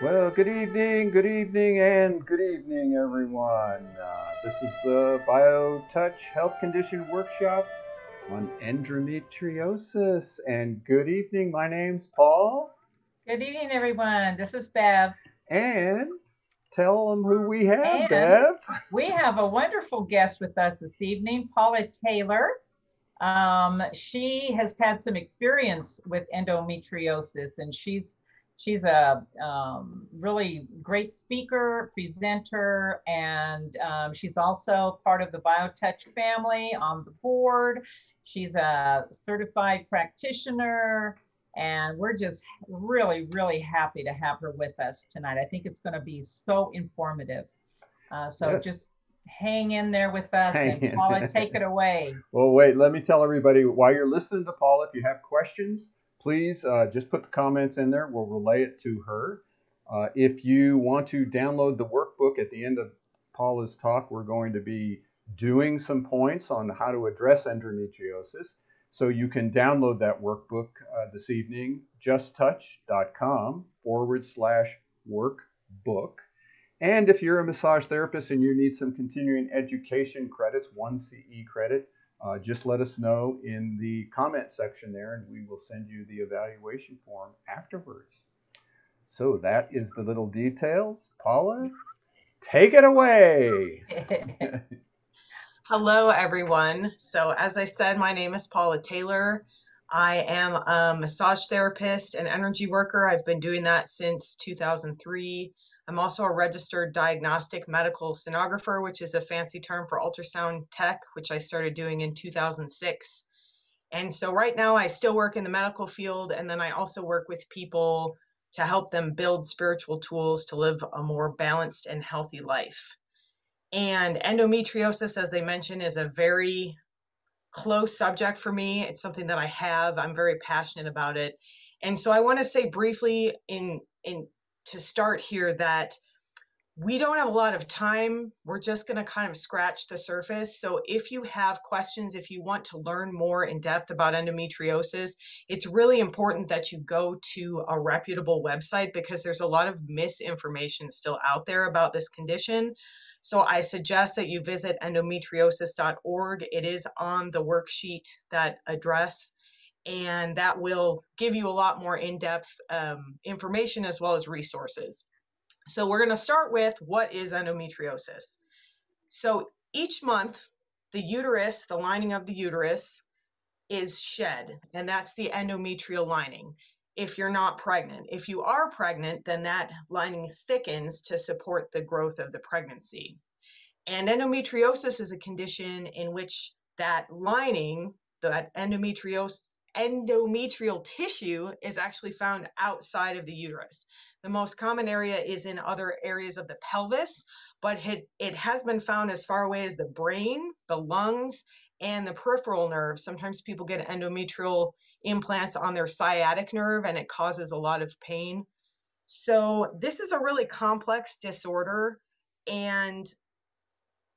Well, good evening, good evening, and good evening, everyone. Uh, this is the BioTouch Health Condition Workshop on endometriosis. And good evening, my name's Paul. Good evening, everyone. This is Bev. And tell them who we have, And- Bev. We have a wonderful guest with us this evening, Paula Taylor. Um, she has had some experience with endometriosis, and she's she's a um, really great speaker, presenter, and um, she's also part of the BioTouch family on the board. She's a certified practitioner, and we're just really, really happy to have her with us tonight. I think it's going to be so informative. Uh, so Yes. just hang in there with us, Hang and. Paula, take it away. Well, wait, let me tell everybody while you're listening to Paula, if you have questions, please uh, just put the comments in there. We'll relay it to her. Uh, if you want to download the workbook at the end of Paula's talk, we're going to be doing some points on how to address endometriosis. So you can download that workbook uh, this evening, justtouch.com forward slash workbook. And if you're a massage therapist and you need some continuing education credits, one CE credit, uh, just let us know in the comment section there and we will send you the evaluation form afterwards. So that is the little details. Paula, take it away. Hello, everyone. So, as I said, my name is Paula Taylor. I am a massage therapist and energy worker. I've been doing that since 2003. I'm also a registered diagnostic medical sonographer, which is a fancy term for ultrasound tech, which I started doing in 2006. And so, right now, I still work in the medical field, and then I also work with people to help them build spiritual tools to live a more balanced and healthy life. And endometriosis, as they mentioned, is a very close subject for me. It's something that I have. I'm very passionate about it. And so I want to say briefly in in to start here that we don't have a lot of time. We're just going to kind of scratch the surface. So if you have questions, if you want to learn more in depth about endometriosis, it's really important that you go to a reputable website because there's a lot of misinformation still out there about this condition. So I suggest that you visit endometriosis.org. It is on the worksheet, that address, and that will give you a lot more in depth um, information as well as resources. So we're going to start with what is endometriosis. So each month, the uterus, the lining of the uterus, is shed, and that's the endometrial lining if you're not pregnant. If you are pregnant, then that lining thickens to support the growth of the pregnancy. And endometriosis is a condition in which that lining, that endometrios, endometrial tissue, is actually found outside of the uterus. The most common area is in other areas of the pelvis, but it, it has been found as far away as the brain, the lungs, and the peripheral nerves. Sometimes people get endometrial implants on their sciatic nerve and it causes a lot of pain. So, this is a really complex disorder. And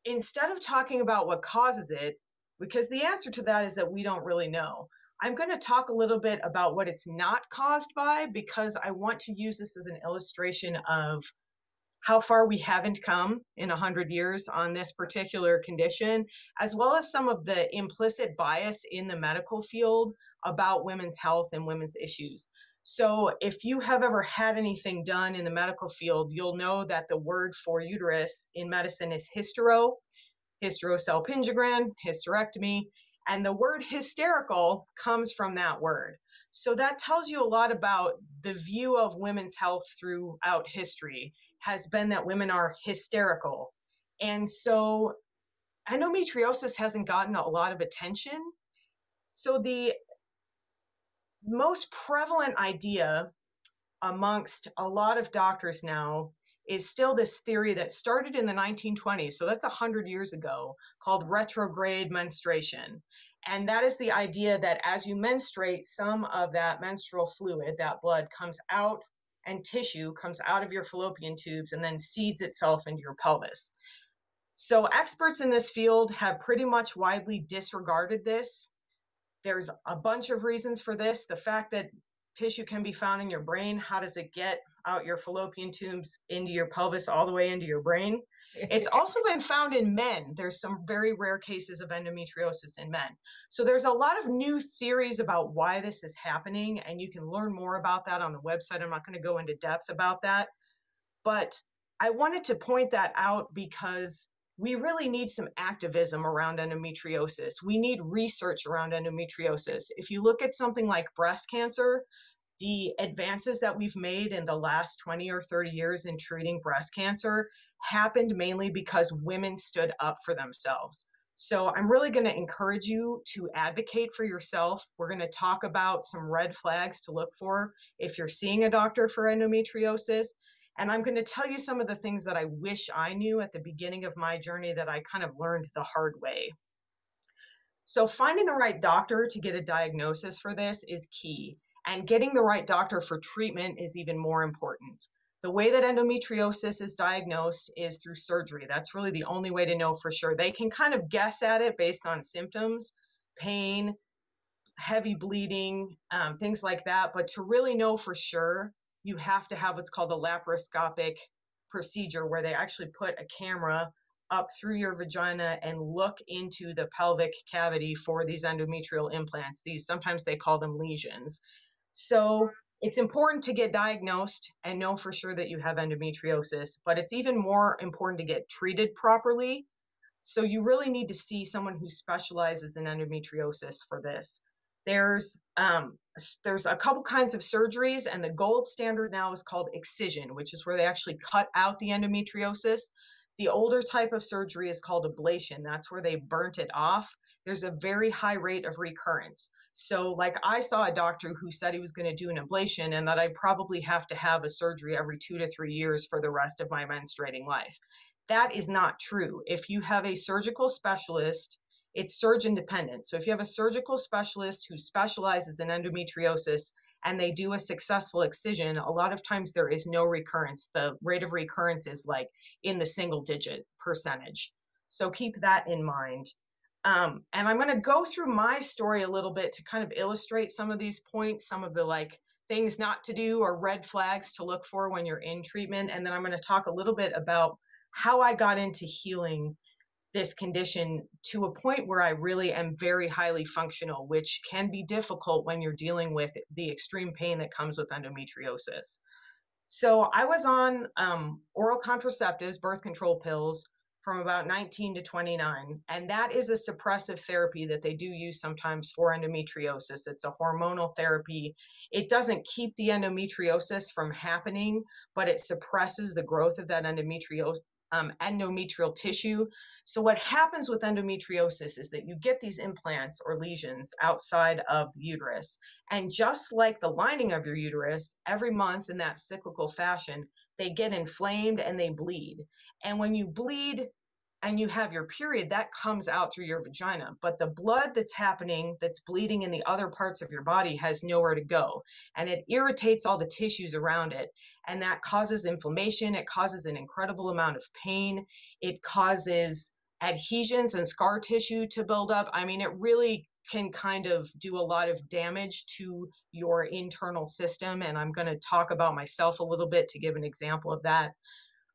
instead of talking about what causes it, because the answer to that is that we don't really know, I'm going to talk a little bit about what it's not caused by because I want to use this as an illustration of how far we haven't come in 100 years on this particular condition, as well as some of the implicit bias in the medical field about women's health and women's issues. So, if you have ever had anything done in the medical field, you'll know that the word for uterus in medicine is hystero, hysterosalpingogram, hysterectomy, and the word hysterical comes from that word. So, that tells you a lot about the view of women's health throughout history has been that women are hysterical. And so, endometriosis hasn't gotten a lot of attention. So, the most prevalent idea amongst a lot of doctors now is still this theory that started in the 1920s, so that's 100 years ago, called retrograde menstruation. And that is the idea that as you menstruate, some of that menstrual fluid, that blood, comes out and tissue comes out of your fallopian tubes and then seeds itself into your pelvis. So, experts in this field have pretty much widely disregarded this. There's a bunch of reasons for this. The fact that tissue can be found in your brain. How does it get out your fallopian tubes into your pelvis all the way into your brain? It's also been found in men. There's some very rare cases of endometriosis in men. So there's a lot of new theories about why this is happening, and you can learn more about that on the website. I'm not going to go into depth about that. But I wanted to point that out because we really need some activism around endometriosis. We need research around endometriosis. If you look at something like breast cancer, the advances that we've made in the last 20 or 30 years in treating breast cancer happened mainly because women stood up for themselves. So I'm really going to encourage you to advocate for yourself. We're going to talk about some red flags to look for if you're seeing a doctor for endometriosis. And I'm going to tell you some of the things that I wish I knew at the beginning of my journey that I kind of learned the hard way. So, finding the right doctor to get a diagnosis for this is key, and getting the right doctor for treatment is even more important. The way that endometriosis is diagnosed is through surgery. That's really the only way to know for sure. They can kind of guess at it based on symptoms, pain, heavy bleeding, um, things like that. But to really know for sure, you have to have what's called a laparoscopic procedure where they actually put a camera up through your vagina and look into the pelvic cavity for these endometrial implants. These sometimes they call them lesions. So it's important to get diagnosed and know for sure that you have endometriosis, but it's even more important to get treated properly. So you really need to see someone who specializes in endometriosis for this. There's um, there's a couple kinds of surgeries, and the gold standard now is called excision, which is where they actually cut out the endometriosis. The older type of surgery is called ablation. That's where they burnt it off. There's a very high rate of recurrence. So, like, I saw a doctor who said he was going to do an ablation and that I probably have to have a surgery every two to three years for the rest of my menstruating life. That is not true. If you have a surgical specialist it's surgeon dependent. So if you have a surgical specialist who specializes in endometriosis and they do a successful excision, a lot of times there is no recurrence. The rate of recurrence is like in the single digit percentage. So keep that in mind. Um, and I'm going to go through my story a little bit to kind of illustrate some of these points, some of the like things not to do or red flags to look for when you're in treatment. And then I'm going to talk a little bit about how I got into healing this condition to a point where I really am very highly functional, which can be difficult when you're dealing with the extreme pain that comes with endometriosis. So I was on um, oral contraceptives, birth control pills, from about 19 to 29. And that is a suppressive therapy that they do use sometimes for endometriosis. It's a hormonal therapy. It doesn't keep the endometriosis from happening, but it suppresses the growth of that endometriosis um, endometrial tissue. So, what happens with endometriosis is that you get these implants or lesions outside of the uterus. And just like the lining of your uterus, every month in that cyclical fashion, they get inflamed and they bleed. And when you bleed, and you have your period, that comes out through your vagina. But the blood that's happening, that's bleeding in the other parts of your body, has nowhere to go. And it irritates all the tissues around it. And that causes inflammation. It causes an incredible amount of pain. It causes adhesions and scar tissue to build up. I mean, it really can kind of do a lot of damage to your internal system. And I'm going to talk about myself a little bit to give an example of that.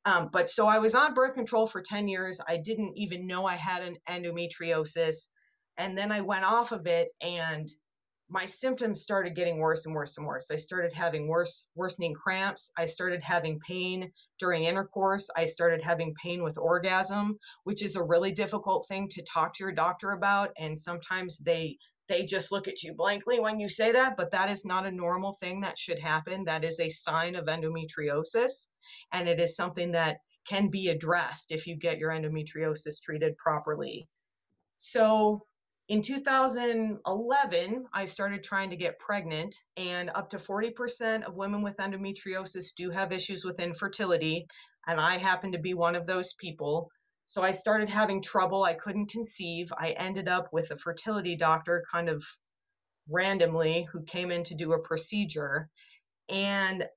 Um, but so I was on birth control for 10 years. I didn't even know I had an endometriosis. And then I went off of it and my symptoms started getting worse and worse and worse. I started having worse, worsening cramps. I started having pain during intercourse. I started having pain with orgasm, which is a really difficult thing to talk to your doctor about. And sometimes they they just look at you blankly when you say that, but that is not a normal thing that should happen. That is a sign of endometriosis, and it is something that can be addressed if you get your endometriosis treated properly. So, in 2011, I started trying to get pregnant, and up to 40% of women with endometriosis do have issues with infertility, and I happen to be one of those people. So I started having trouble. I couldn't conceive. I ended up with a fertility doctor kind of randomly who came in to do a procedure. And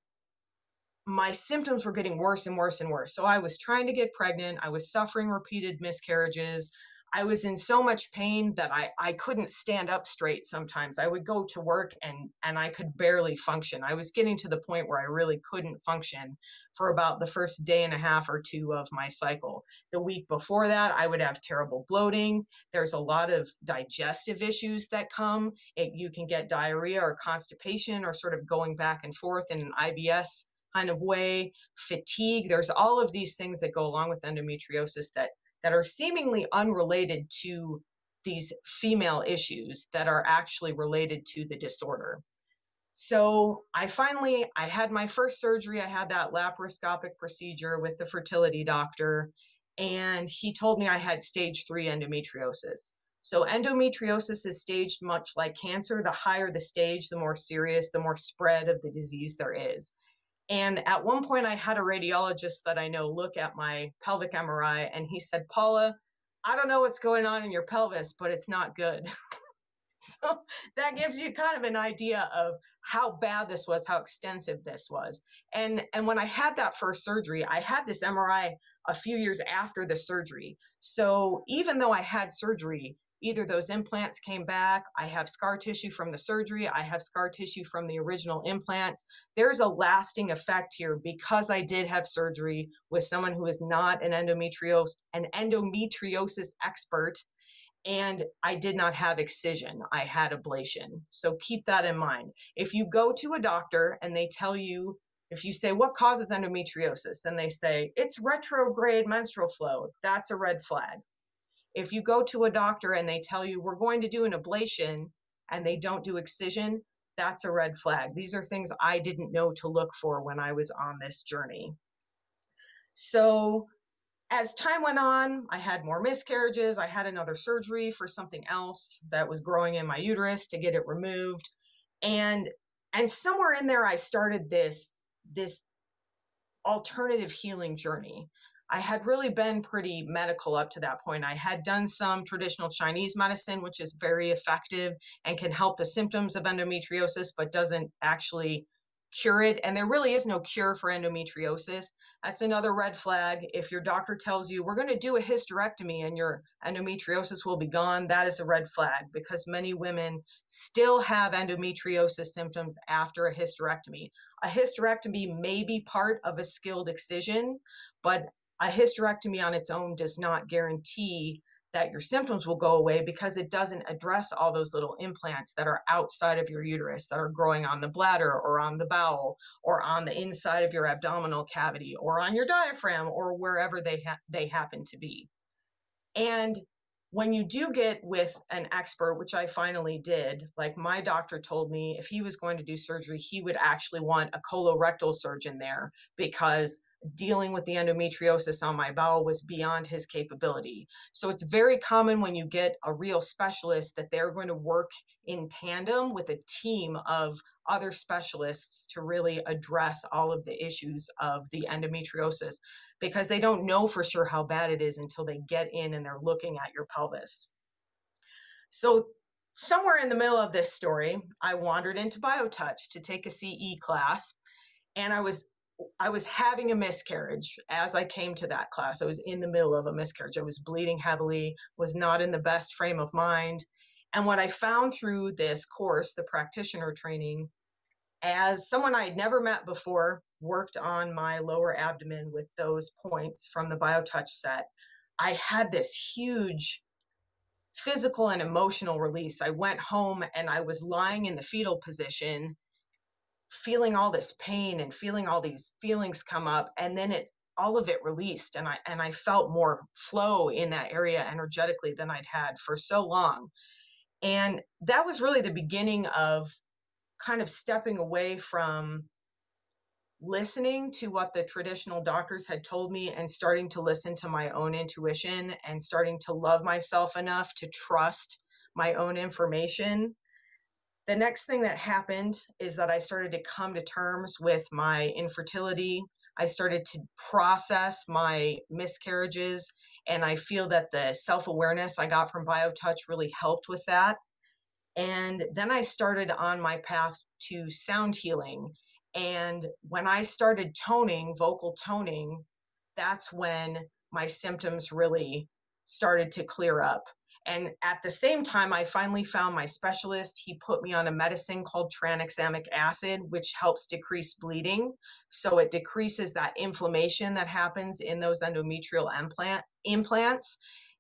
my symptoms were getting worse and worse and worse. So I was trying to get pregnant. I was suffering repeated miscarriages. I was in so much pain that I, I couldn't stand up straight sometimes. I would go to work and, and I could barely function. I was getting to the point where I really couldn't function for about the first day and a half or two of my cycle. The week before that, I would have terrible bloating. There's a lot of digestive issues that come. It, you can get diarrhea or constipation or sort of going back and forth in an IBS kind of way, fatigue. There's all of these things that go along with endometriosis that that are seemingly unrelated to these female issues that are actually related to the disorder. So I finally I had my first surgery. I had that laparoscopic procedure with the fertility doctor, and he told me I had stage three endometriosis. So endometriosis is staged much like cancer. The higher the stage, the more serious, the more spread of the disease there is. And at one point, I had a radiologist that I know look at my pelvic MRI, and he said, Paula, I don't know what's going on in your pelvis, but it's not good. so that gives you kind of an idea of how bad this was, how extensive this was. And and when I had that first surgery, I had this MRI a few years after the surgery. So even though I had surgery, either those implants came back, I have scar tissue from the surgery, I have scar tissue from the original implants. There's a lasting effect here because I did have surgery with someone who is not an endometriosis an endometriosis expert and I did not have excision. I had ablation. So keep that in mind. If you go to a doctor and they tell you if you say what causes endometriosis and they say it's retrograde menstrual flow, that's a red flag if you go to a doctor and they tell you we're going to do an ablation and they don't do excision, that's a red flag. These are things I didn't know to look for when I was on this journey. So, as time went on, I had more miscarriages. I had another surgery for something else that was growing in my uterus to get it removed. And and somewhere in there I started this this alternative healing journey. I had really been pretty medical up to that point. I had done some traditional Chinese medicine, which is very effective and can help the symptoms of endometriosis, but doesn't actually cure it. And there really is no cure for endometriosis. That's another red flag. If your doctor tells you, we're going to do a hysterectomy and your endometriosis will be gone, that is a red flag because many women still have endometriosis symptoms after a hysterectomy. A hysterectomy may be part of a skilled excision, but a hysterectomy on its own does not guarantee that your symptoms will go away because it doesn't address all those little implants that are outside of your uterus that are growing on the bladder or on the bowel or on the inside of your abdominal cavity or on your diaphragm or wherever they ha- they happen to be. And when you do get with an expert, which I finally did, like my doctor told me if he was going to do surgery, he would actually want a colorectal surgeon there because dealing with the endometriosis on my bowel was beyond his capability. So it's very common when you get a real specialist that they're going to work in tandem with a team of other specialists to really address all of the issues of the endometriosis because they don't know for sure how bad it is until they get in and they're looking at your pelvis. So somewhere in the middle of this story, I wandered into BioTouch to take a CE class and I was I was having a miscarriage as I came to that class. I was in the middle of a miscarriage. I was bleeding heavily, was not in the best frame of mind. And what I found through this course, the practitioner training, as someone I had never met before, worked on my lower abdomen with those points from the BioTouch set, I had this huge physical and emotional release. I went home and I was lying in the fetal position feeling all this pain and feeling all these feelings come up and then it all of it released and i and i felt more flow in that area energetically than i'd had for so long. And that was really the beginning of kind of stepping away from listening to what the traditional doctors had told me and starting to listen to my own intuition and starting to love myself enough to trust my own information the next thing that happened is that I started to come to terms with my infertility. I started to process my miscarriages, and I feel that the self awareness I got from BioTouch really helped with that. And then I started on my path to sound healing. And when I started toning, vocal toning, that's when my symptoms really started to clear up. And at the same time, I finally found my specialist. He put me on a medicine called tranexamic acid, which helps decrease bleeding. So it decreases that inflammation that happens in those endometrial implant implants.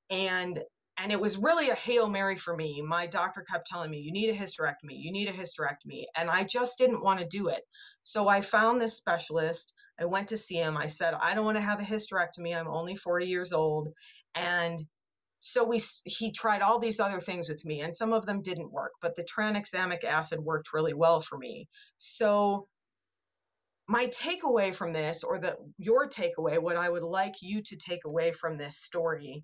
And and it was really a hail mary for me. My doctor kept telling me, "You need a hysterectomy. You need a hysterectomy," and I just didn't want to do it. So I found this specialist. I went to see him. I said, "I don't want to have a hysterectomy. I'm only 40 years old." And so we he tried all these other things with me and some of them didn't work but the tranexamic acid worked really well for me. So my takeaway from this or the your takeaway what i would like you to take away from this story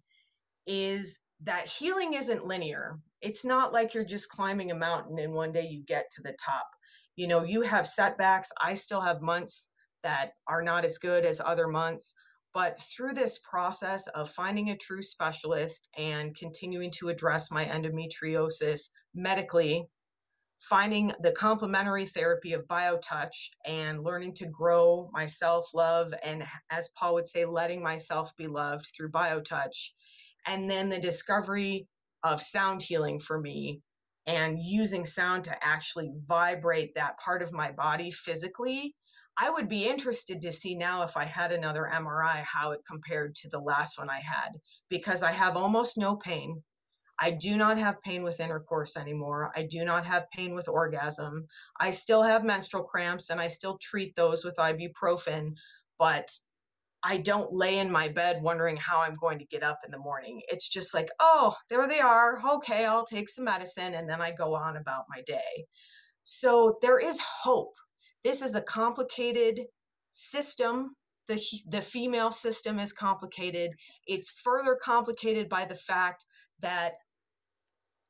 is that healing isn't linear. It's not like you're just climbing a mountain and one day you get to the top. You know you have setbacks. I still have months that are not as good as other months but through this process of finding a true specialist and continuing to address my endometriosis medically, finding the complementary therapy of biotouch and learning to grow my self love, and as Paul would say, letting myself be loved through biotouch. And then the discovery of sound healing for me and using sound to actually vibrate that part of my body physically I would be interested to see now if I had another MRI how it compared to the last one I had because I have almost no pain. I do not have pain with intercourse anymore. I do not have pain with orgasm. I still have menstrual cramps and I still treat those with ibuprofen, but I don't lay in my bed wondering how I'm going to get up in the morning. It's just like, oh, there they are. Okay, I'll take some medicine and then I go on about my day. So there is hope this is a complicated system. The, the female system is complicated. It's further complicated by the fact that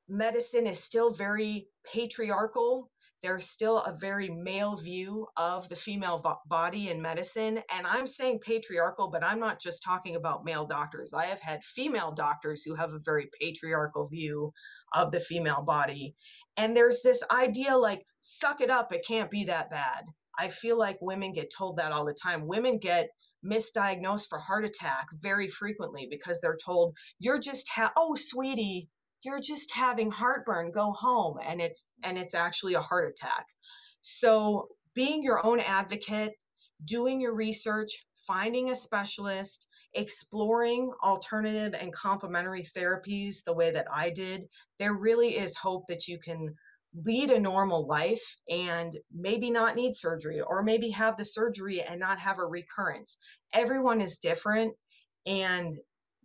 medicine is still very patriarchal. There's still a very male view of the female body in medicine. And I'm saying patriarchal, but I'm not just talking about male doctors. I have had female doctors who have a very patriarchal view of the female body. And there's this idea like, suck it up, it can't be that bad. I feel like women get told that all the time. Women get misdiagnosed for heart attack very frequently because they're told, you're just, ha- oh, sweetie, you're just having heartburn, go home. And it's, and it's actually a heart attack. So being your own advocate, doing your research, finding a specialist, exploring alternative and complementary therapies the way that I did, there really is hope that you can lead a normal life and maybe not need surgery or maybe have the surgery and not have a recurrence. Everyone is different and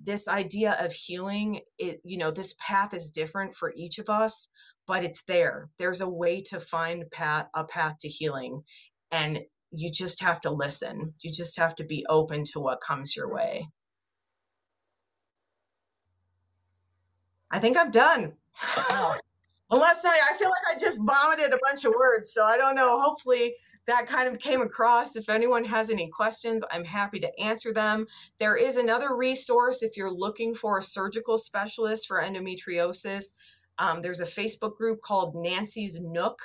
this idea of healing it you know this path is different for each of us but it's there there's a way to find path a path to healing and you just have to listen. You just have to be open to what comes your way. I think I'm done. Unless I, I feel like I just vomited a bunch of words. So I don't know. Hopefully that kind of came across. If anyone has any questions, I'm happy to answer them. There is another resource if you're looking for a surgical specialist for endometriosis. Um, there's a Facebook group called Nancy's Nook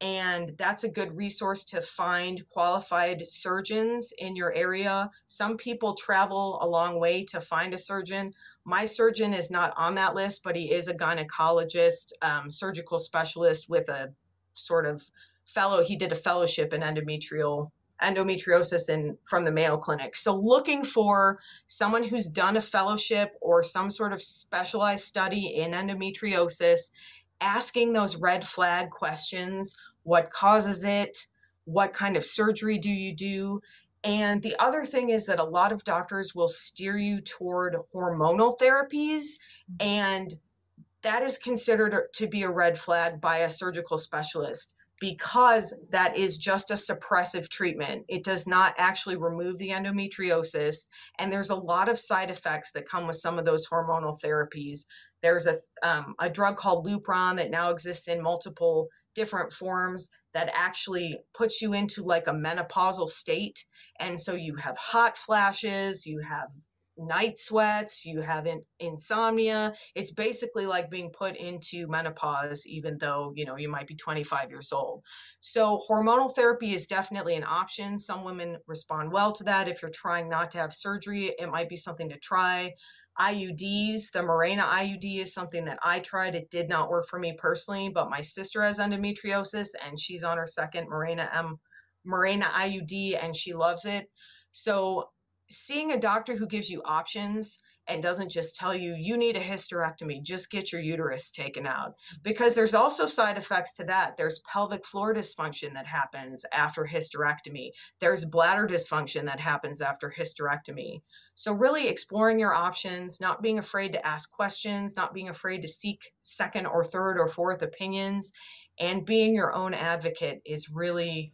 and that's a good resource to find qualified surgeons in your area. Some people travel a long way to find a surgeon. My surgeon is not on that list, but he is a gynecologist, um, surgical specialist with a sort of fellow. He did a fellowship in endometrial endometriosis in from the Mayo Clinic. So looking for someone who's done a fellowship or some sort of specialized study in endometriosis asking those red flag questions what causes it, what kind of surgery do you do. And the other thing is that a lot of doctors will steer you toward hormonal therapies, mm-hmm. and that is considered to be a red flag by a surgical specialist because that is just a suppressive treatment. It does not actually remove the endometriosis, and there's a lot of side effects that come with some of those hormonal therapies. There's a, um, a drug called Lupron that now exists in multiple different forms that actually puts you into like a menopausal state. And so you have hot flashes, you have night sweats, you have in, insomnia. It's basically like being put into menopause, even though, you know, you might be 25 years old. So hormonal therapy is definitely an option. Some women respond well to that. If you're trying not to have surgery, it might be something to try. IUDs. The Mirena IUD is something that I tried. It did not work for me personally, but my sister has endometriosis and she's on her second Mirena M Mirena IUD and she loves it. So seeing a doctor who gives you options and doesn't just tell you you need a hysterectomy just get your uterus taken out. Because there's also side effects to that. There's pelvic floor dysfunction that happens after hysterectomy. There's bladder dysfunction that happens after hysterectomy. So really exploring your options not being afraid to ask questions not being afraid to seek second or third or fourth opinions and being your own advocate is really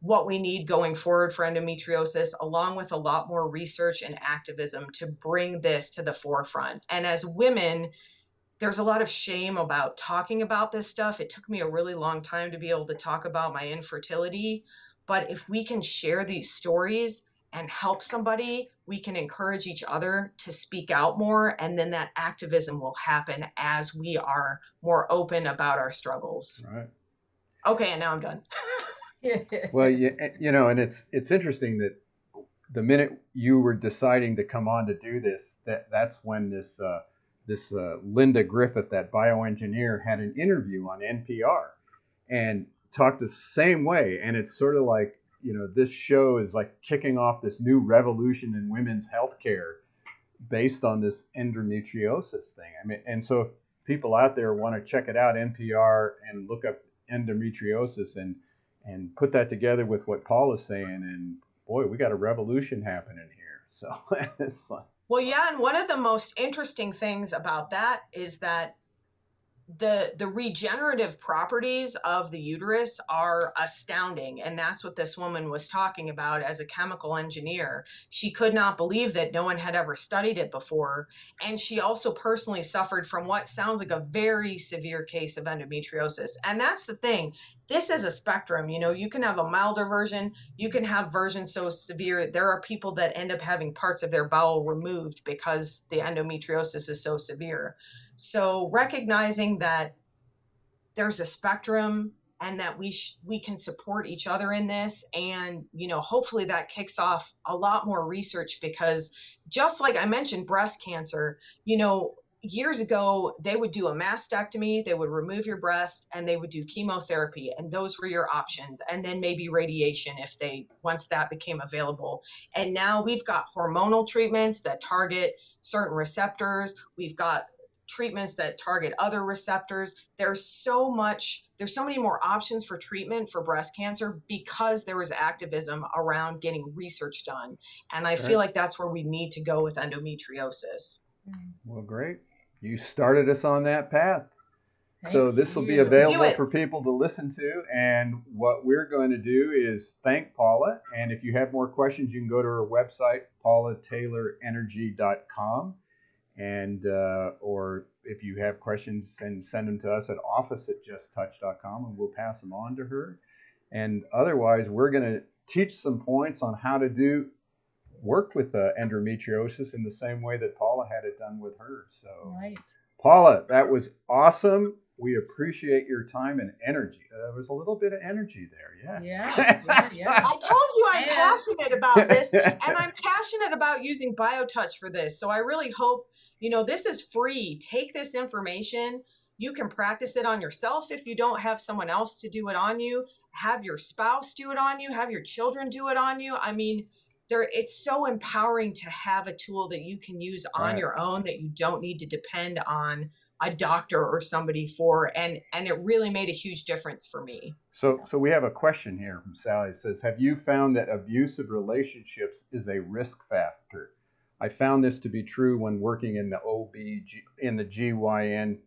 what we need going forward for endometriosis, along with a lot more research and activism to bring this to the forefront. And as women, there's a lot of shame about talking about this stuff. It took me a really long time to be able to talk about my infertility. But if we can share these stories and help somebody, we can encourage each other to speak out more. And then that activism will happen as we are more open about our struggles. Right. Okay, and now I'm done. well, you, you know, and it's it's interesting that the minute you were deciding to come on to do this, that that's when this uh, this uh, Linda Griffith, that bioengineer, had an interview on NPR and talked the same way. And it's sort of like you know this show is like kicking off this new revolution in women's healthcare based on this endometriosis thing. I mean, and so if people out there want to check it out, NPR, and look up endometriosis and and put that together with what Paul is saying, and boy, we got a revolution happening here. So it's fun. Well, yeah, and one of the most interesting things about that is that the the regenerative properties of the uterus are astounding. And that's what this woman was talking about as a chemical engineer. She could not believe that no one had ever studied it before. And she also personally suffered from what sounds like a very severe case of endometriosis. And that's the thing. This is a spectrum you know you can have a milder version you can have versions so severe. There are people that end up having parts of their bowel removed because the endometriosis is so severe so recognizing that there's a spectrum and that we sh- we can support each other in this and you know hopefully that kicks off a lot more research because just like I mentioned breast cancer, you know, years ago they would do a mastectomy, they would remove your breast and they would do chemotherapy and those were your options and then maybe radiation if they once that became available. And now we've got hormonal treatments that target certain receptors. We've got treatments that target other receptors. There's so much, there's so many more options for treatment for breast cancer because there was activism around getting research done. And I feel like that's where we need to go with endometriosis. Mm-hmm. Well, great. You started us on that path. Thank so this will be available for people to listen to. And what we're going to do is thank Paula. And if you have more questions, you can go to her website, paulataylorenergy.com and uh, or if you have questions, send send them to us at office at justtouch.com, and we'll pass them on to her. And otherwise, we're going to teach some points on how to do work with uh, endometriosis in the same way that Paula had it done with her. So, right. Paula, that was awesome. We appreciate your time and energy. Uh, there was a little bit of energy there, yeah. Yeah, yeah, I told you I'm passionate about this, and I'm passionate about using BioTouch for this. So I really hope you know, this is free. Take this information. You can practice it on yourself if you don't have someone else to do it on you. Have your spouse do it on you. Have your children do it on you. I mean, there it's so empowering to have a tool that you can use on right. your own that you don't need to depend on a doctor or somebody for and and it really made a huge difference for me so so we have a question here from sally it says have you found that abusive relationships is a risk factor I found this to be true when working in the OB in the GYN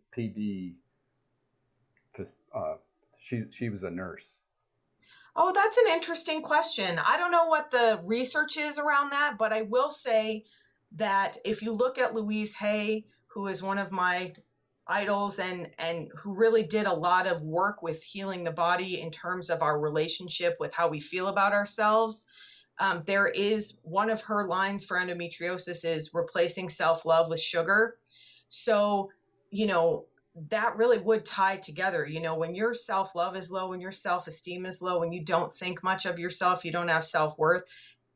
Uh, she she was a nurse. Oh, that's an interesting question. I don't know what the research is around that, but I will say that if you look at Louise Hay, who is one of my idols and and who really did a lot of work with healing the body in terms of our relationship with how we feel about ourselves um, there is one of her lines for endometriosis is replacing self love with sugar. So, you know, that really would tie together. You know, when your self love is low, when your self esteem is low, when you don't think much of yourself, you don't have self worth,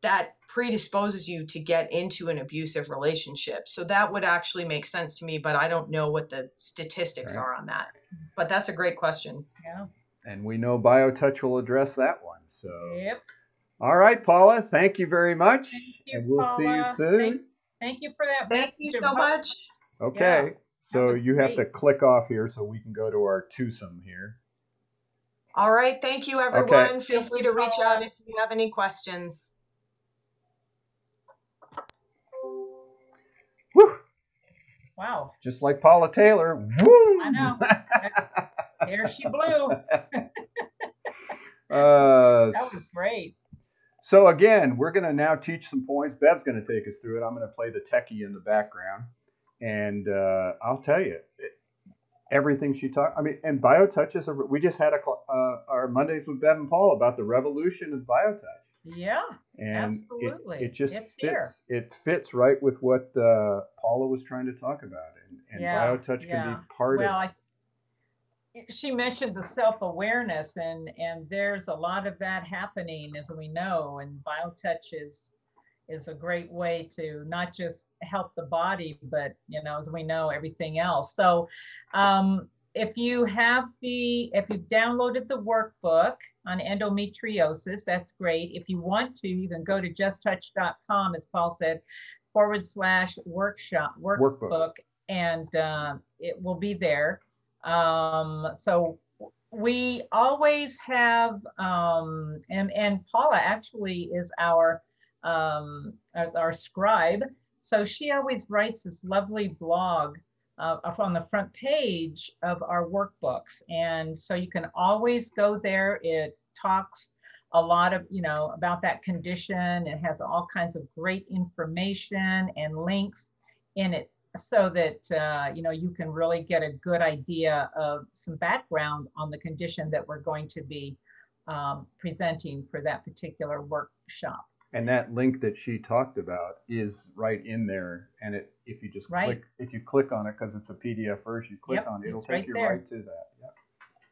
that predisposes you to get into an abusive relationship. So that would actually make sense to me, but I don't know what the statistics Right. are on that. But that's a great question. Yeah. And we know BioTouch will address that one. So, Yep. All right, Paula, thank you very much. Thank you, and we'll see you soon. Thank, thank you for that. Thank you so of much. Okay. So was you have to click off here so we can go to our twosome here. All right. Thank you, everyone. Feel Thank free you, to reach Paula. out if you have any questions. Woo! Wow. Just like Paula Taylor. Woo! I know. That's, there she blew. uh, That was great. So again, we're going to now teach some points. Bev's going to take us through it. I'm going to play the techie in the background, and uh, I'll tell you it, everything she talked. I mean, and BioTouch is a. We just had a uh, our Mondays with Bev and Paul about the revolution of BioTouch. Yeah. and it- Absolutely. It, just It's fits. here. It fits right with what uh, Paula was trying to talk about, and, and Yeah, BioTouch can be part well, of. I, she mentioned the self-awareness, and and there's a lot of that happening, as we know. And BioTouch is is a great way to not just help the body, but you know, as we know, everything else. So, um, if you have the if you've downloaded the workbook on endometriosis, that's great. If you want to, you can go to justtouch.com, as Paul said, forward slash workshop Workbook. workbook, and uh, it will be there. Um, so we always have, um, and, and Paula actually is our, um, our scribe. So she always writes this lovely blog uh, on the front page of our workbooks. And so you can always go there. It talks a lot of, you know, about that condition. It has all kinds of great information and links in it so that uh, you know you can really get a good idea of some background on the condition that we're going to be um, presenting for that particular workshop. And that link that she talked about is right in there. And it, if you just Right. click, if you click on it, because it's a PDF version, you click Yep, on it, it'll take right you there. right to that.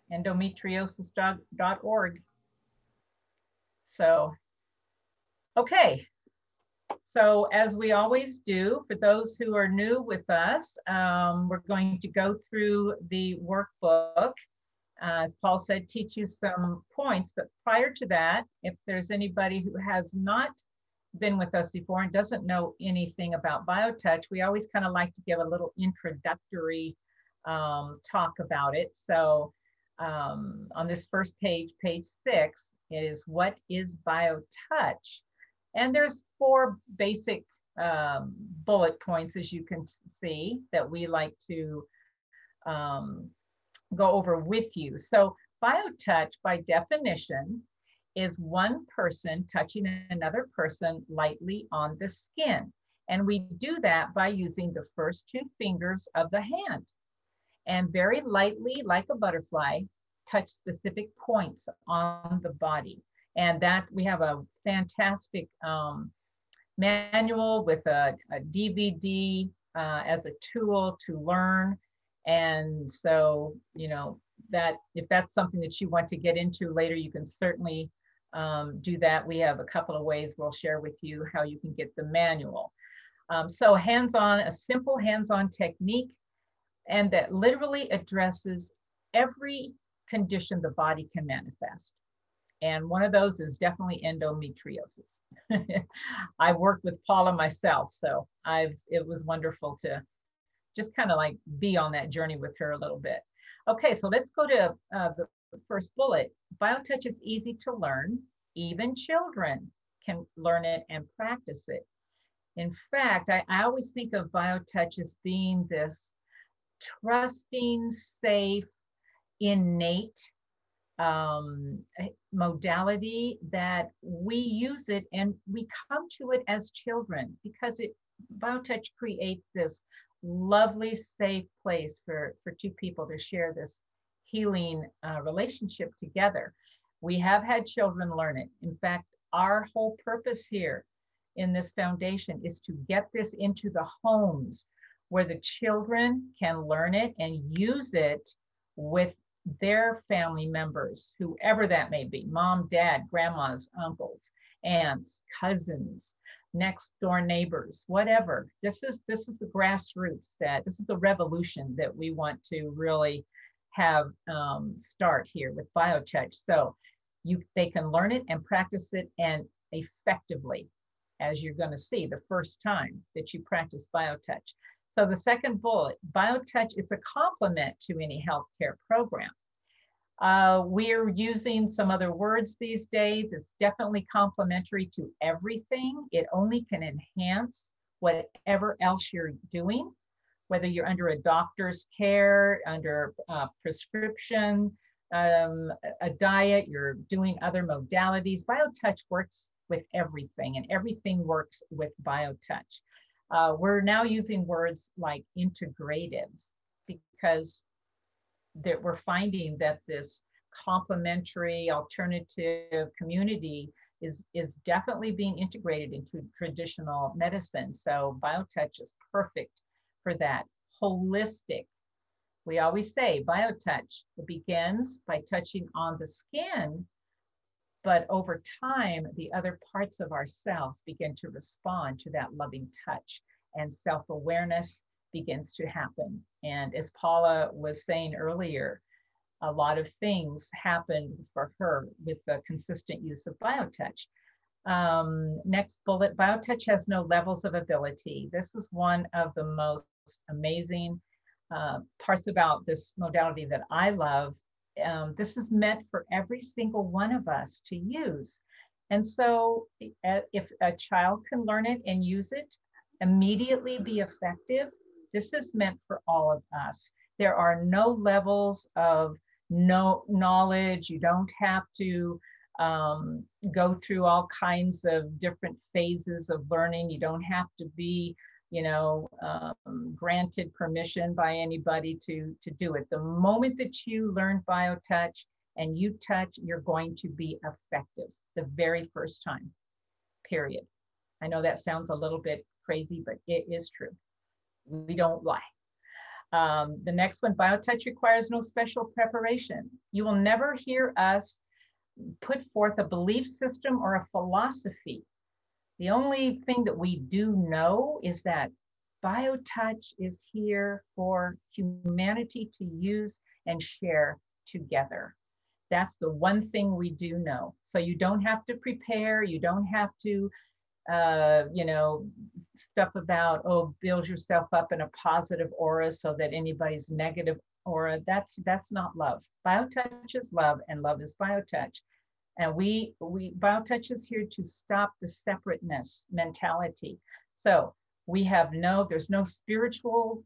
Yep. endometriosis.org. So, okay. So as we always do, for those who are new with us, um, we're going to go through the workbook. Uh, as Paul said, teach you some points, but prior to that, if there's anybody who has not been with us before and doesn't know anything about BioTouch, we always kind of like to give a little introductory um, talk about it. So um, on this first page, page six, is what is BioTouch? And there's four basic um, bullet points, as you can see, that we like to um, go over with you. So BioTouch, by definition, is one person touching another person lightly on the skin. And we do that by using the first two fingers of the hand and very lightly, like a butterfly, touch specific points on the body. And that we have a fantastic um, manual with a, a DVD uh, as a tool to learn. And so, you know, that if that's something that you want to get into later, you can certainly um, do that. We have a couple of ways we'll share with you how you can get the manual. Um, so hands-on, a simple hands-on technique and that literally addresses every condition the body can manifest. And one of those is definitely endometriosis. I've worked with Paula myself, so I've it was wonderful to just kind of like be on that journey with her a little bit. Okay, so let's go to uh, the first bullet. BioTouch is easy to learn. Even children can learn it and practice it. In fact, I, I always think of BioTouch as being this trusting, safe, innate um, modality that we use it and we come to it as children because it BioTouch creates this lovely, safe place for, for two people to share this healing uh, relationship together. We have had children learn it. In fact, our whole purpose here in this foundation is to get this into the homes where the children can learn it and use it with their family members, whoever that may be mom, dad, grandmas, uncles. aunts, cousins, next door neighbors, whatever. This is this is the grassroots that this is the revolution that we want to really have um, start here with BioTouch. So you they can learn it and practice it and effectively, as you're going to see the first time that you practice BioTouch. So the second bullet, BioTouch, it's a complement to any healthcare program. Uh, we're using some other words these days. It's definitely complementary to everything. It only can enhance whatever else you're doing, whether you're under a doctor's care, under uh, prescription, um, a diet, you're doing other modalities. BioTouch works with everything, and everything works with BioTouch. Uh, we're now using words like integrative because that we're finding that this complementary alternative community is, is definitely being integrated into traditional medicine. So BioTouch is perfect for that. Holistic. We always say BioTouch it begins by touching on the skin, but over time, the other parts of ourselves begin to respond to that loving touch and self awareness begins to happen. And as Paula was saying earlier, a lot of things happened for her with the consistent use of BioTouch. Um, next bullet, BioTouch has no levels of ability. This is one of the most amazing uh, parts about this modality that I love. Um, this is meant for every single one of us to use. And so uh, if a child can learn it and use it, immediately be effective, this is meant for all of us. There are no levels of no knowledge. You don't have to um, go through all kinds of different phases of learning. You don't have to be, you know, um, granted permission by anybody to, to do it. The moment that you learn BioTouch and you touch, you're going to be effective the very first time, period. I know that sounds a little bit crazy, but it is true. We don't lie. Um, the next one, BioTouch requires no special preparation. You will never hear us put forth a belief system or a philosophy. The only thing that we do know is that BioTouch is here for humanity to use and share together. That's the one thing we do know. So you don't have to prepare, you don't have to uh, you know, stuff about, oh, build yourself up in a positive aura so that anybody's negative aura, that's that's not love. Biotouch is love and love is biotouch. And we we biotouch is here to stop the separateness mentality. So we have no, there's no spiritual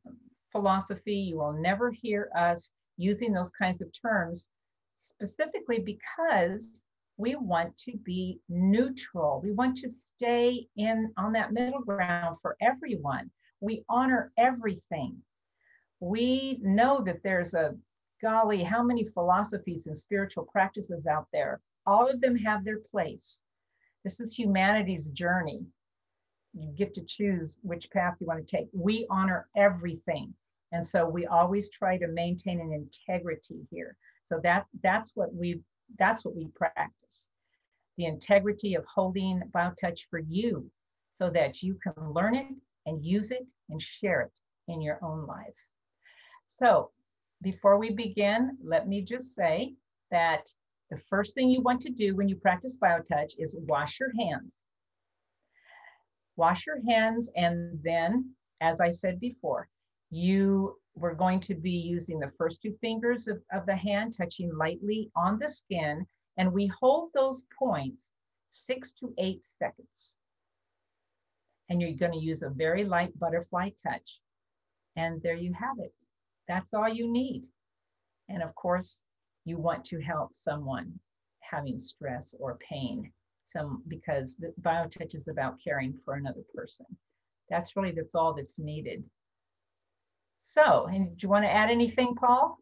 philosophy. You will never hear us using those kinds of terms specifically because we want to be neutral. We want to stay in on that middle ground for everyone. We honor everything. We know that there's a golly, how many philosophies and spiritual practices out there? All of them have their place. This is humanity's journey. You get to choose which path you want to take. We honor everything. And so we always try to maintain an integrity here. So that that's what we've that's what we practice. The integrity of holding BioTouch for you so that you can learn it and use it and share it in your own lives. So before we begin, let me just say that the first thing you want to do when you practice BioTouch is wash your hands. Wash your hands and then, as I said before, you we're going to be using the first two fingers of, of the hand, touching lightly on the skin, and we hold those points six to eight seconds. And you're going to use a very light butterfly touch. And there you have it. That's all you need. And of course, you want to help someone having stress or pain some because the biotouch is about caring for another person that's really that's all that's needed so, and do you want to add anything, Paul?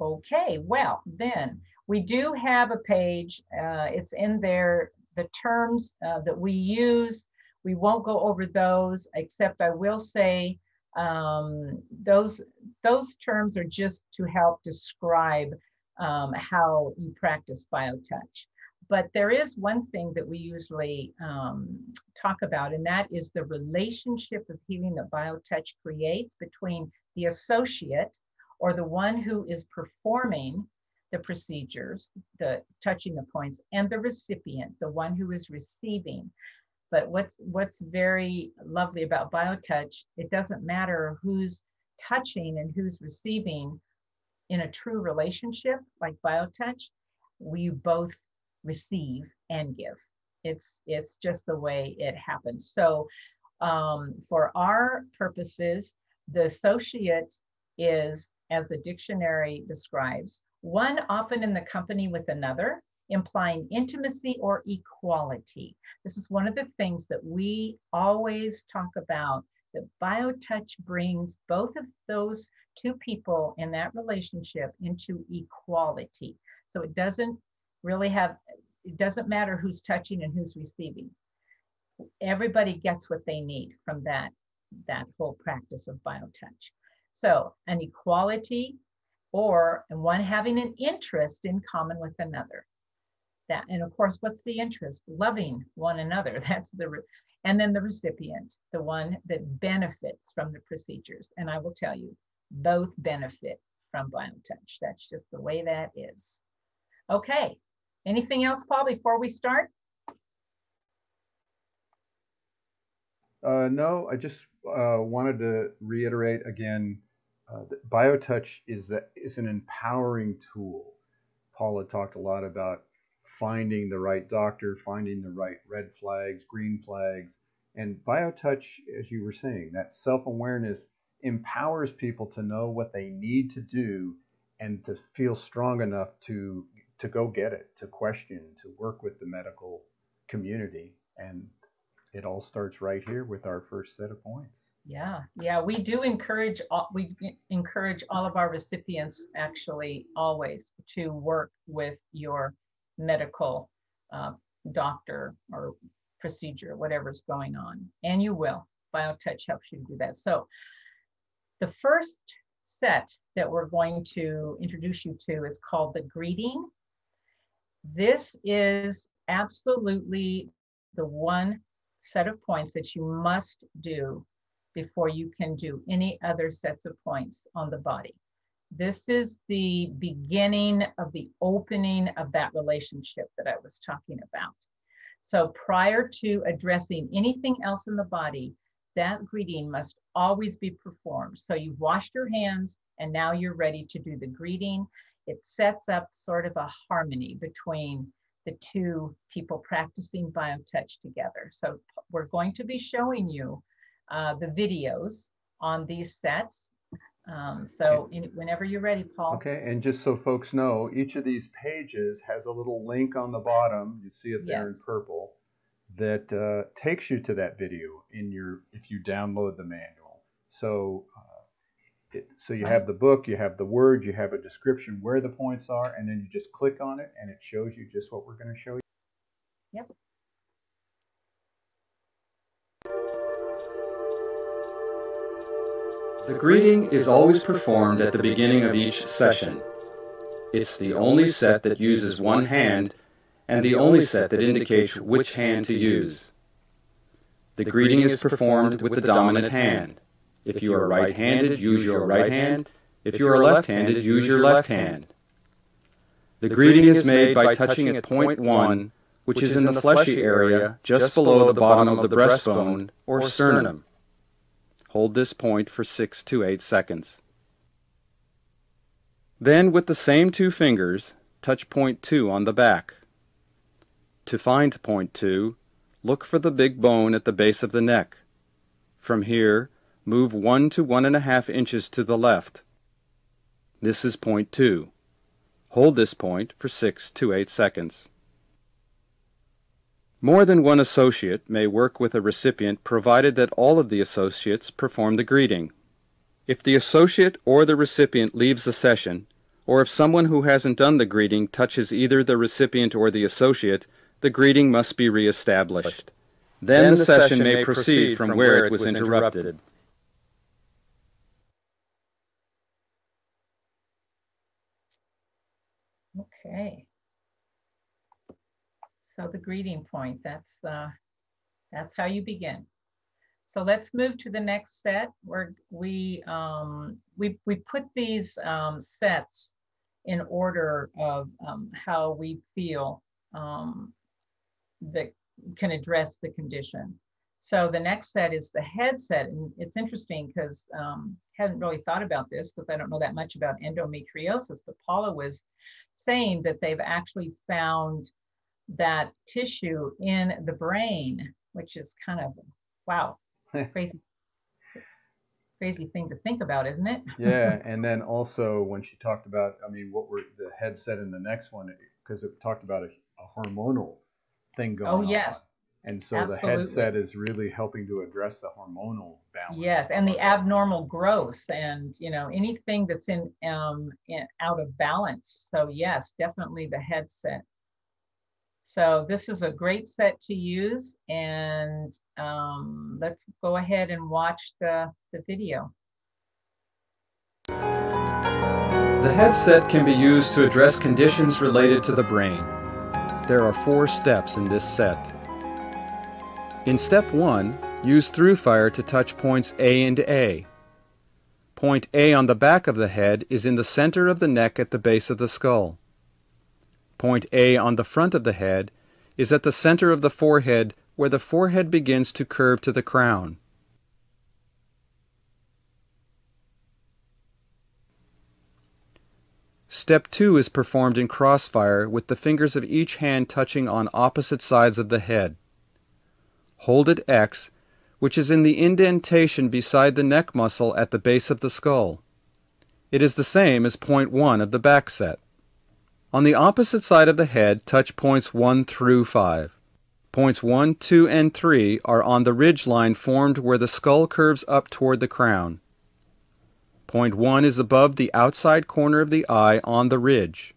Okay, well, then we do have a page. Uh, it's in there, the terms uh, that we use. We won't go over those, except I will say um, those, those terms are just to help describe um, how you practice BioTouch. but there is one thing that we usually um, talk about, and that is the relationship of healing that BioTouch creates between the associate or the one who is performing the procedures, the touching the points, and the recipient, the one who is receiving. But what's what's very lovely about BioTouch, it doesn't matter who's touching and who's receiving in a true relationship like BioTouch, we both receive and give. It's it's just the way it happens. So um, for our purposes, the associate is, as the dictionary describes, one often in the company with another, implying intimacy or equality. This is one of the things that we always talk about that BioTouch brings both of those two people in that relationship into equality. So it doesn't really have, it doesn't matter who's touching and who's receiving. Everybody gets what they need from that, that whole practice of BioTouch. So an equality or and one having an interest in common with another. That, and of course, what's the interest? Loving one another. That's the, and then the recipient, the one that benefits from the procedures. And I will tell you, both benefit from BioTouch. That's just the way that is. Okay, anything else, Paul, before we start? Uh, no, I just uh, wanted to reiterate again uh, that BioTouch is, that, is an empowering tool. Paula talked a lot about finding the right doctor, finding the right red flags, green flags. And BioTouch, as you were saying, that self awareness empowers people to know what they need to do and to feel strong enough to to go get it, to question, to work with the medical community. And it all starts right here with our first set of points. Yeah, yeah, we do encourage we encourage all of our recipients actually always to work with your medical uh, doctor or procedure, whatever's going on, and you will. BioTouch helps you do that. So the first set that we're going to introduce you to is called the greeting. This is absolutely the one set of points that you must do before you can do any other sets of points on the body. This is the beginning of the opening of that relationship that I was talking about. So prior to addressing anything else in the body, that greeting must always be performed. So you've washed your hands and now you're ready to do the greeting. It sets up sort of a harmony between the two people practicing BioTouch together. So we're going to be showing you uh, the videos on these sets. Um, so in, whenever you're ready, Paul. Okay, and just so folks know, each of these pages has a little link on the bottom. You see it there yes. in purple that uh, takes you to that video in your if you download the manual. So uh, it, so you have the book, you have the words, you have a description where the points are, and then you just click on it, and it shows you just what we're going to show you. Yep. The greeting is always performed at the beginning of each session. It's the only set that uses one hand and the only set that indicates which hand to use. The greeting is performed with the dominant hand. If you are right-handed, use your right hand. If you are left-handed, use your left hand. The greeting is made by touching at point 1, which is in the fleshy area just below the bottom of the breastbone or sternum. Hold this point for 6 to 8 seconds. Then, with the same two fingers, touch point 2 on the back. To find point 2, look for the big bone at the base of the neck. From here, move 1 to 1.5 inches to the left. This is point 2. Hold this point for 6 to 8 seconds. More than one associate may work with a recipient provided that all of the associates perform the greeting. If the associate or the recipient leaves the session, or if someone who hasn't done the greeting touches either the recipient or the associate, the greeting must be reestablished. Then, then the, the session, session may proceed from where it was interrupted. Okay. So the greeting point, that's, uh, that's how you begin. So let's move to the next set where we, um, we, we put these um, sets in order of um, how we feel um, that can address the condition. So the next set is the headset. And it's interesting because um, hadn't really thought about this because I don't know that much about endometriosis, but Paula was saying that they've actually found that tissue in the brain, which is kind of, wow, crazy crazy thing to think about isn't it yeah and then also when she talked about i mean what were the headset in the next one because it talked about a, a hormonal thing going oh on. yes and so Absolutely. the headset is really helping to address the hormonal balance yes and the abnormal growth and you know anything that's in um in, out of balance so yes definitely the headset so this is a great set to use and um, let's go ahead and watch the, the video. The headset can be used to address conditions related to the brain. There are four steps in this set. In step one, use ThruFire to touch points A and A. Point A on the back of the head is in the center of the neck at the base of the skull. Point A on the front of the head is at the center of the forehead where the forehead begins to curve to the crown. Step 2 is performed in crossfire with the fingers of each hand touching on opposite sides of the head. Hold at X, which is in the indentation beside the neck muscle at the base of the skull. It is the same as point 1 of the back set. On the opposite side of the head, touch points 1 through 5. Points 1, 2, and 3 are on the ridge line formed where the skull curves up toward the crown. Point 1 is above the outside corner of the eye on the ridge.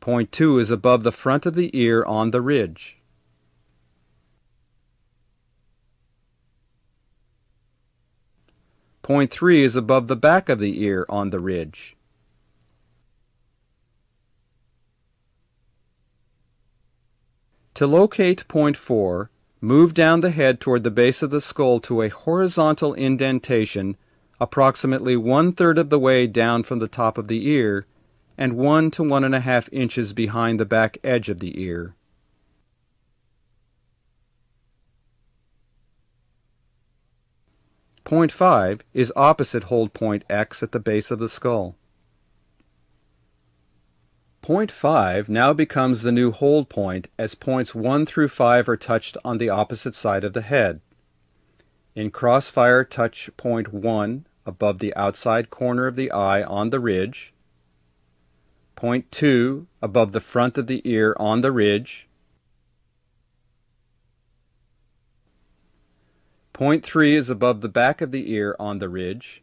Point 2 is above the front of the ear on the ridge. Point 3 is above the back of the ear on the ridge. To locate point 4, move down the head toward the base of the skull to a horizontal indentation approximately one-third of the way down from the top of the ear and one to one and a half inches behind the back edge of the ear. Point 5 is opposite hold point X at the base of the skull. Point 5 now becomes the new hold point as points 1 through 5 are touched on the opposite side of the head. In crossfire, touch point 1 above the outside corner of the eye on the ridge, point 2 above the front of the ear on the ridge, Point 3 is above the back of the ear on the ridge.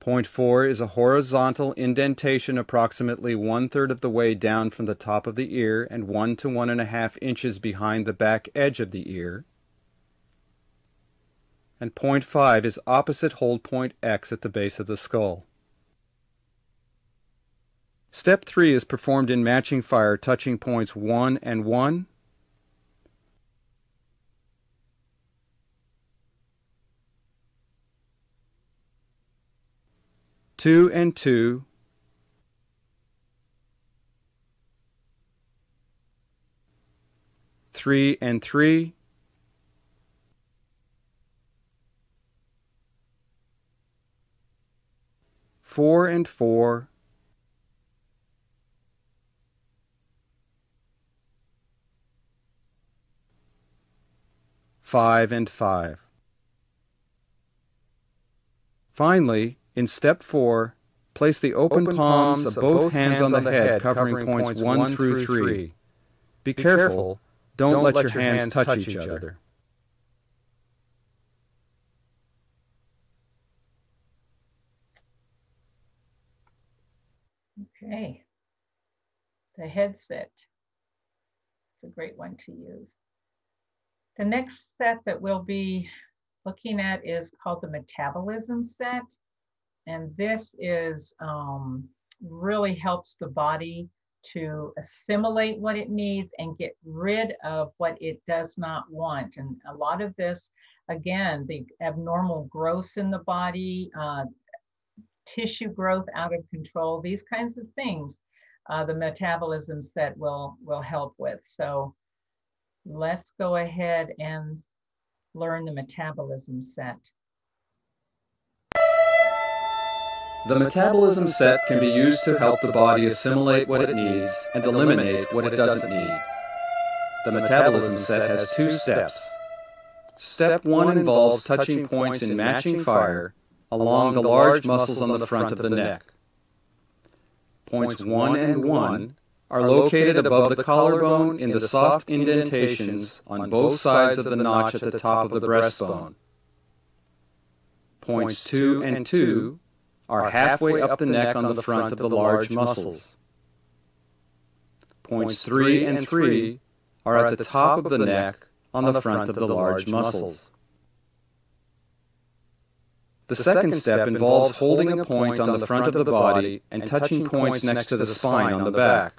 Point 4 is a horizontal indentation approximately one-third of the way down from the top of the ear and one to one and a half inches behind the back edge of the ear. And point 5 is opposite hold point X at the base of the skull. Step 3 is performed in matching fire touching points 1 and 1 two and two, three and three, four and four, five and five. Finally, in step 4, place the open, open palms, palms of both hands on the head, covering points 1 through 3. Be careful, don't, don't let, let your hands touch, touch each other. other. Okay. The headset. It's a great one to use. The next set that we'll be looking at is called the metabolism set. And this is um, really helps the body to assimilate what it needs and get rid of what it does not want. And a lot of this, again, the abnormal growth in the body, uh, tissue growth out of control, these kinds of things, uh, the metabolism set will, will help with. So let's go ahead and learn the metabolism set. The metabolism set can be used to help the body assimilate what it needs and eliminate what it doesn't need. The metabolism set has two steps. Step 1 involves touching points in matching fire along the large muscles on the front of the neck. Points 1 and 1 are located above the collarbone in the soft indentations on both sides of the notch at the top of the breastbone. Points 2 and 2 are halfway up the neck on the front of the large muscles. Points 3 and 3 are at the top of the neck on the front of the large muscles. The second step involves holding a point on the front of the body and touching points next to the spine on the back.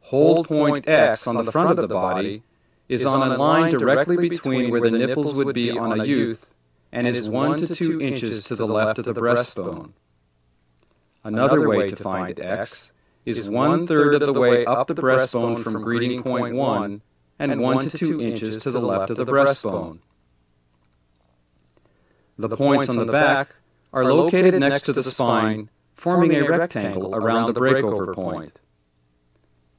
Hold point X on the front of the body is on a line directly between where the nipples would be on a youth and is 1 to 2 inches to the left of the breastbone. Another way to find X is one third of the way up the breastbone from greeting point 1 and 1 to 2 inches to the left of the breastbone. The points on the back are located next to the spine, forming a rectangle around the breakover point.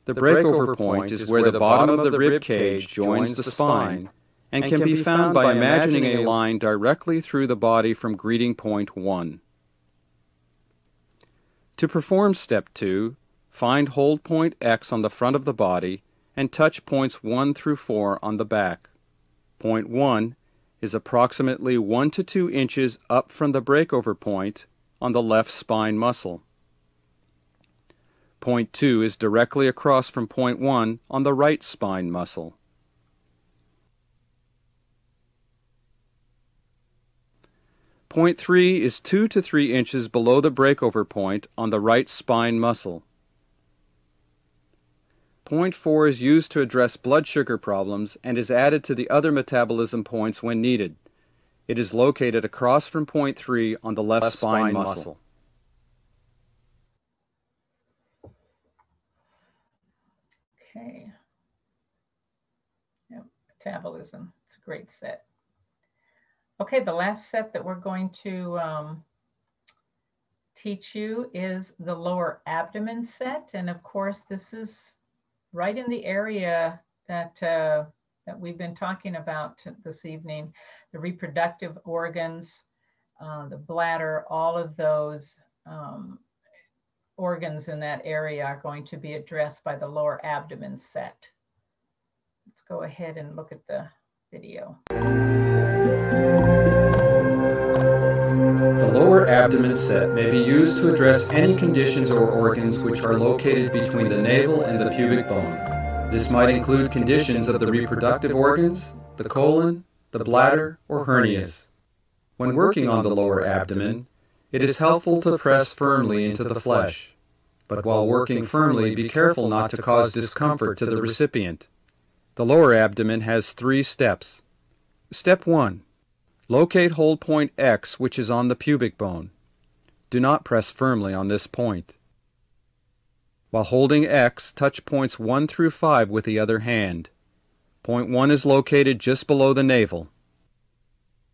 The breakover point is where the bottom of the rib cage joins the spine and can be found by imagining a line directly through the body from greeting point 1. To perform step 2, find hold point X on the front of the body and touch points 1 through 4 on the back. Point 1 is approximately 1 to 2 inches up from the breakover point on the left spine muscle. Point 2 is directly across from point 1 on the right spine muscle. Point 3 is 2 to 3 inches below the breakover point on the right spine muscle. Point 4 is used to address blood sugar problems and is added to the other metabolism points when needed. It is located across from point 3 on the left, left spine, spine muscle. muscle. Okay. Yep, metabolism. It's a great set. Okay, the last set that we're going to um, teach you is the lower abdomen set. And of course, this is right in the area that, uh, that we've been talking about this evening, the reproductive organs, uh, the bladder, all of those um, organs in that area are going to be addressed by the lower abdomen set. Let's go ahead and look at the video. The lower abdomen set may be used to address any conditions or organs which are located between the navel and the pubic bone. This might include conditions of the reproductive organs, the colon, the bladder, or hernias. When working on the lower abdomen, it is helpful to press firmly into the flesh. But while working firmly, be careful not to cause discomfort to the recipient. The lower abdomen has three steps. Step 1. Locate hold point X, which is on the pubic bone. Do not press firmly on this point. While holding X, touch points 1 through 5 with the other hand. Point 1 is located just below the navel.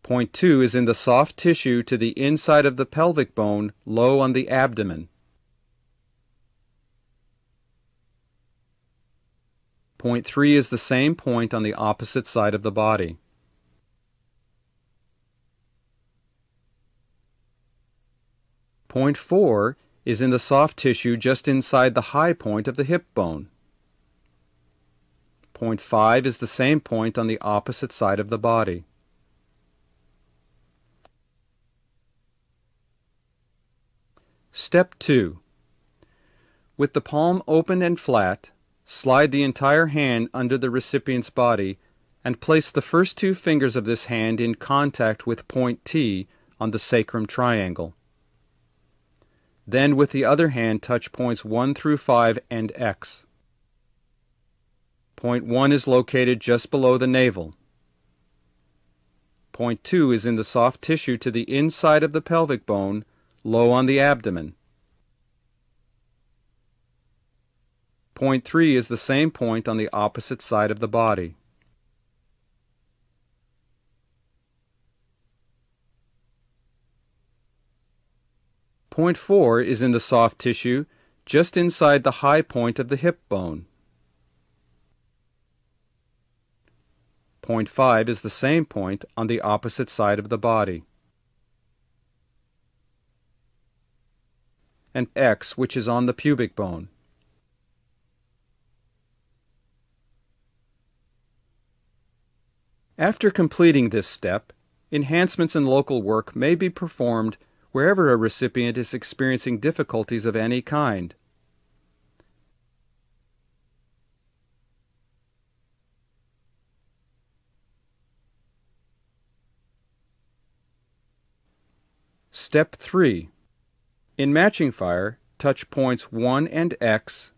Point 2 is in the soft tissue to the inside of the pelvic bone, low on the abdomen. Point 3 is the same point on the opposite side of the body. Point 4 is in the soft tissue just inside the high point of the hip bone. Point 5 is the same point on the opposite side of the body. Step 2. With the palm open and flat, slide the entire hand under the recipient's body and place the first two fingers of this hand in contact with point T on the sacrum triangle. Then with the other hand touch points 1 through 5 and X. Point 1 is located just below the navel. Point 2 is in the soft tissue to the inside of the pelvic bone, low on the abdomen. Point 3 is the same point on the opposite side of the body. Point 4 is in the soft tissue just inside the high point of the hip bone. Point 5 is the same point on the opposite side of the body. And X, which is on the pubic bone. After completing this step, enhancements in local work may be performed wherever a recipient is experiencing difficulties of any kind. Step 3. In matching fire, touch points 1 and X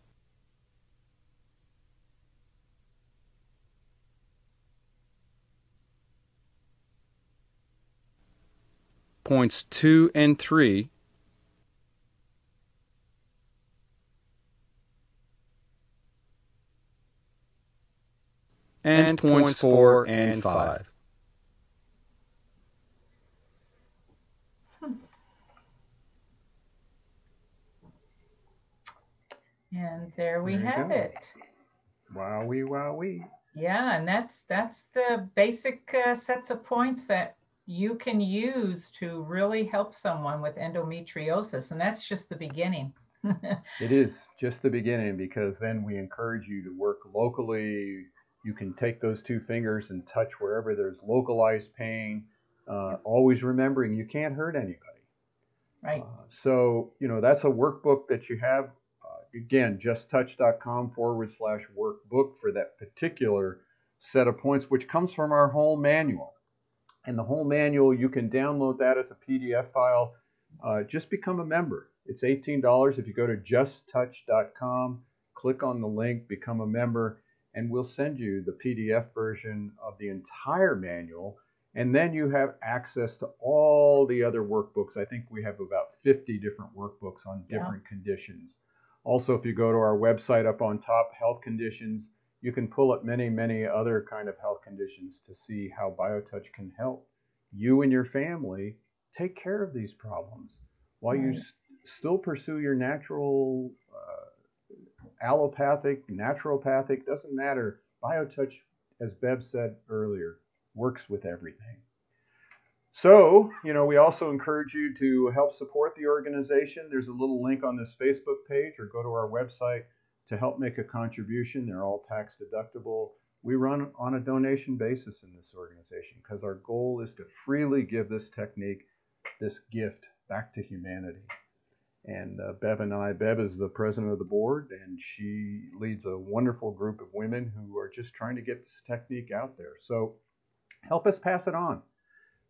points 2 and 3 and, and points 4 and 5. And there we There you have go. it. Wowee, wowee. Yeah, and that's that's the basic uh, sets of points that you can use to really help someone with endometriosis, and that's just the beginning. It is just the beginning because then we encourage you to work locally. You can take those two fingers and touch wherever there's localized pain. Uh, always remembering you can't hurt anybody. right. Uh, so, you know, that's a workbook that you have. Uh, again, justtouch.com forward slash workbook for that particular set of points, which comes from our whole manual. And the whole manual, you can download that as a PDF file. Uh, just become a member. It's $18 if you go to justtouch.com, click on the link, become a member, and we'll send you the PDF version of the entire manual. And then you have access to all the other workbooks. I think we have about 50 different workbooks on Yeah. different conditions. Also, if you go to our website up on top, health conditions, you can pull up many, many other kind of health conditions to see how BioTouch can help you and your family take care of these problems while you s- still pursue your natural uh, allopathic, naturopathic, doesn't matter. BioTouch, as Bev said earlier, works with everything. So, you know, we also encourage you to help support the organization. There's a little link on this Facebook page or go to our website to help make a contribution. They're all tax deductible. We run on a donation basis in this organization because our goal is to freely give this technique, this gift, back to humanity. And uh, Bev and I, Bev is the president of the board, and she leads a wonderful group of women who are just trying to get this technique out there. So help us pass it on.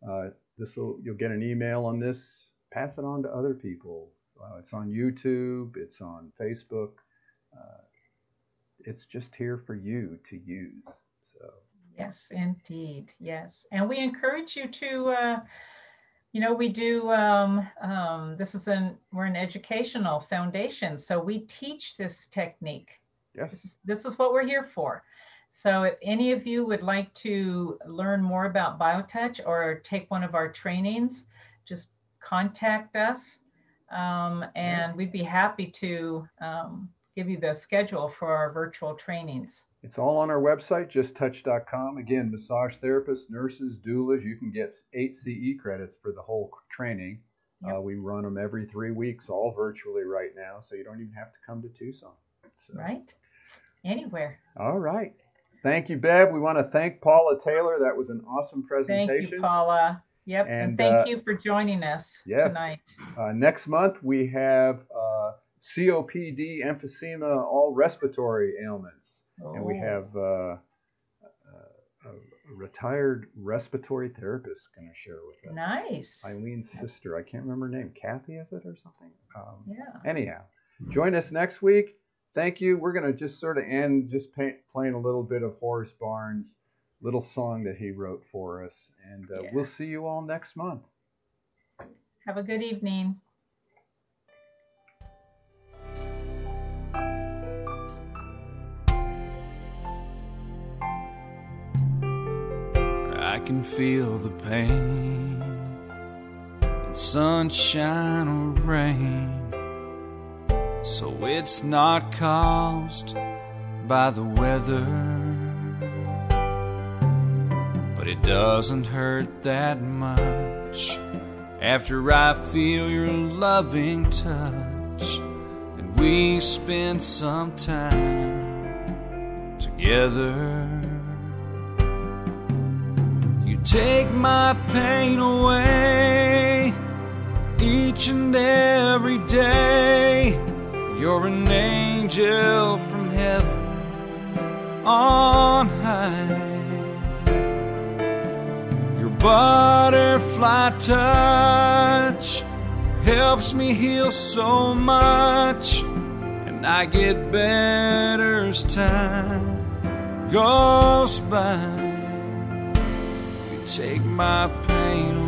Uh, this you'll get an email on this. Pass it on to other people. Uh, it's on YouTube. It's on Facebook. Uh, it's just here for you to use. So Yes, indeed. Yes. And we encourage you to, uh, you know, we do, um, um, this is an, we're an educational foundation. So we teach this technique. This yes, is, this is what we're here for. So if any of you would like to learn more about BioTouch or take one of our trainings, just contact us. Um, and we'd be happy to um, give you the schedule for our virtual trainings. it's all on our website, justtouch.com. Again, massage therapists, nurses, doulas. You can get eight CE credits for the whole training. Yep. Uh, we run them every three weeks, all virtually right now, so you don't even have to come to Tucson. So, Right? Anywhere. All right. Thank you, Bev. We want to thank Paula Taylor. That was an awesome presentation. Thank you, Paula. Yep, and, And, thank uh, you for joining us yes. tonight. Uh, next month, we have uh, COPD, emphysema, all respiratory ailments. And we Oh, have uh, uh, a retired respiratory therapist going to share with us. Nice. Eileen's sister. I can't remember her name. Kathy, is it or something? Um, Yeah. Anyhow, join us next week. Thank you. We're going to just sort of end just pay, playing a little bit of Horace Barnes' little song that he wrote for us. And uh, Yeah. we'll see you all next month. Have a good evening. Can feel the pain in sunshine or rain. So it's not caused by the weather. But it doesn't hurt that much after I feel your loving touch and we spend some time together. Take my pain away each and every day. You're an angel from heaven on high. Your butterfly touch helps me heal so much, and I get better as time goes by. Take my pain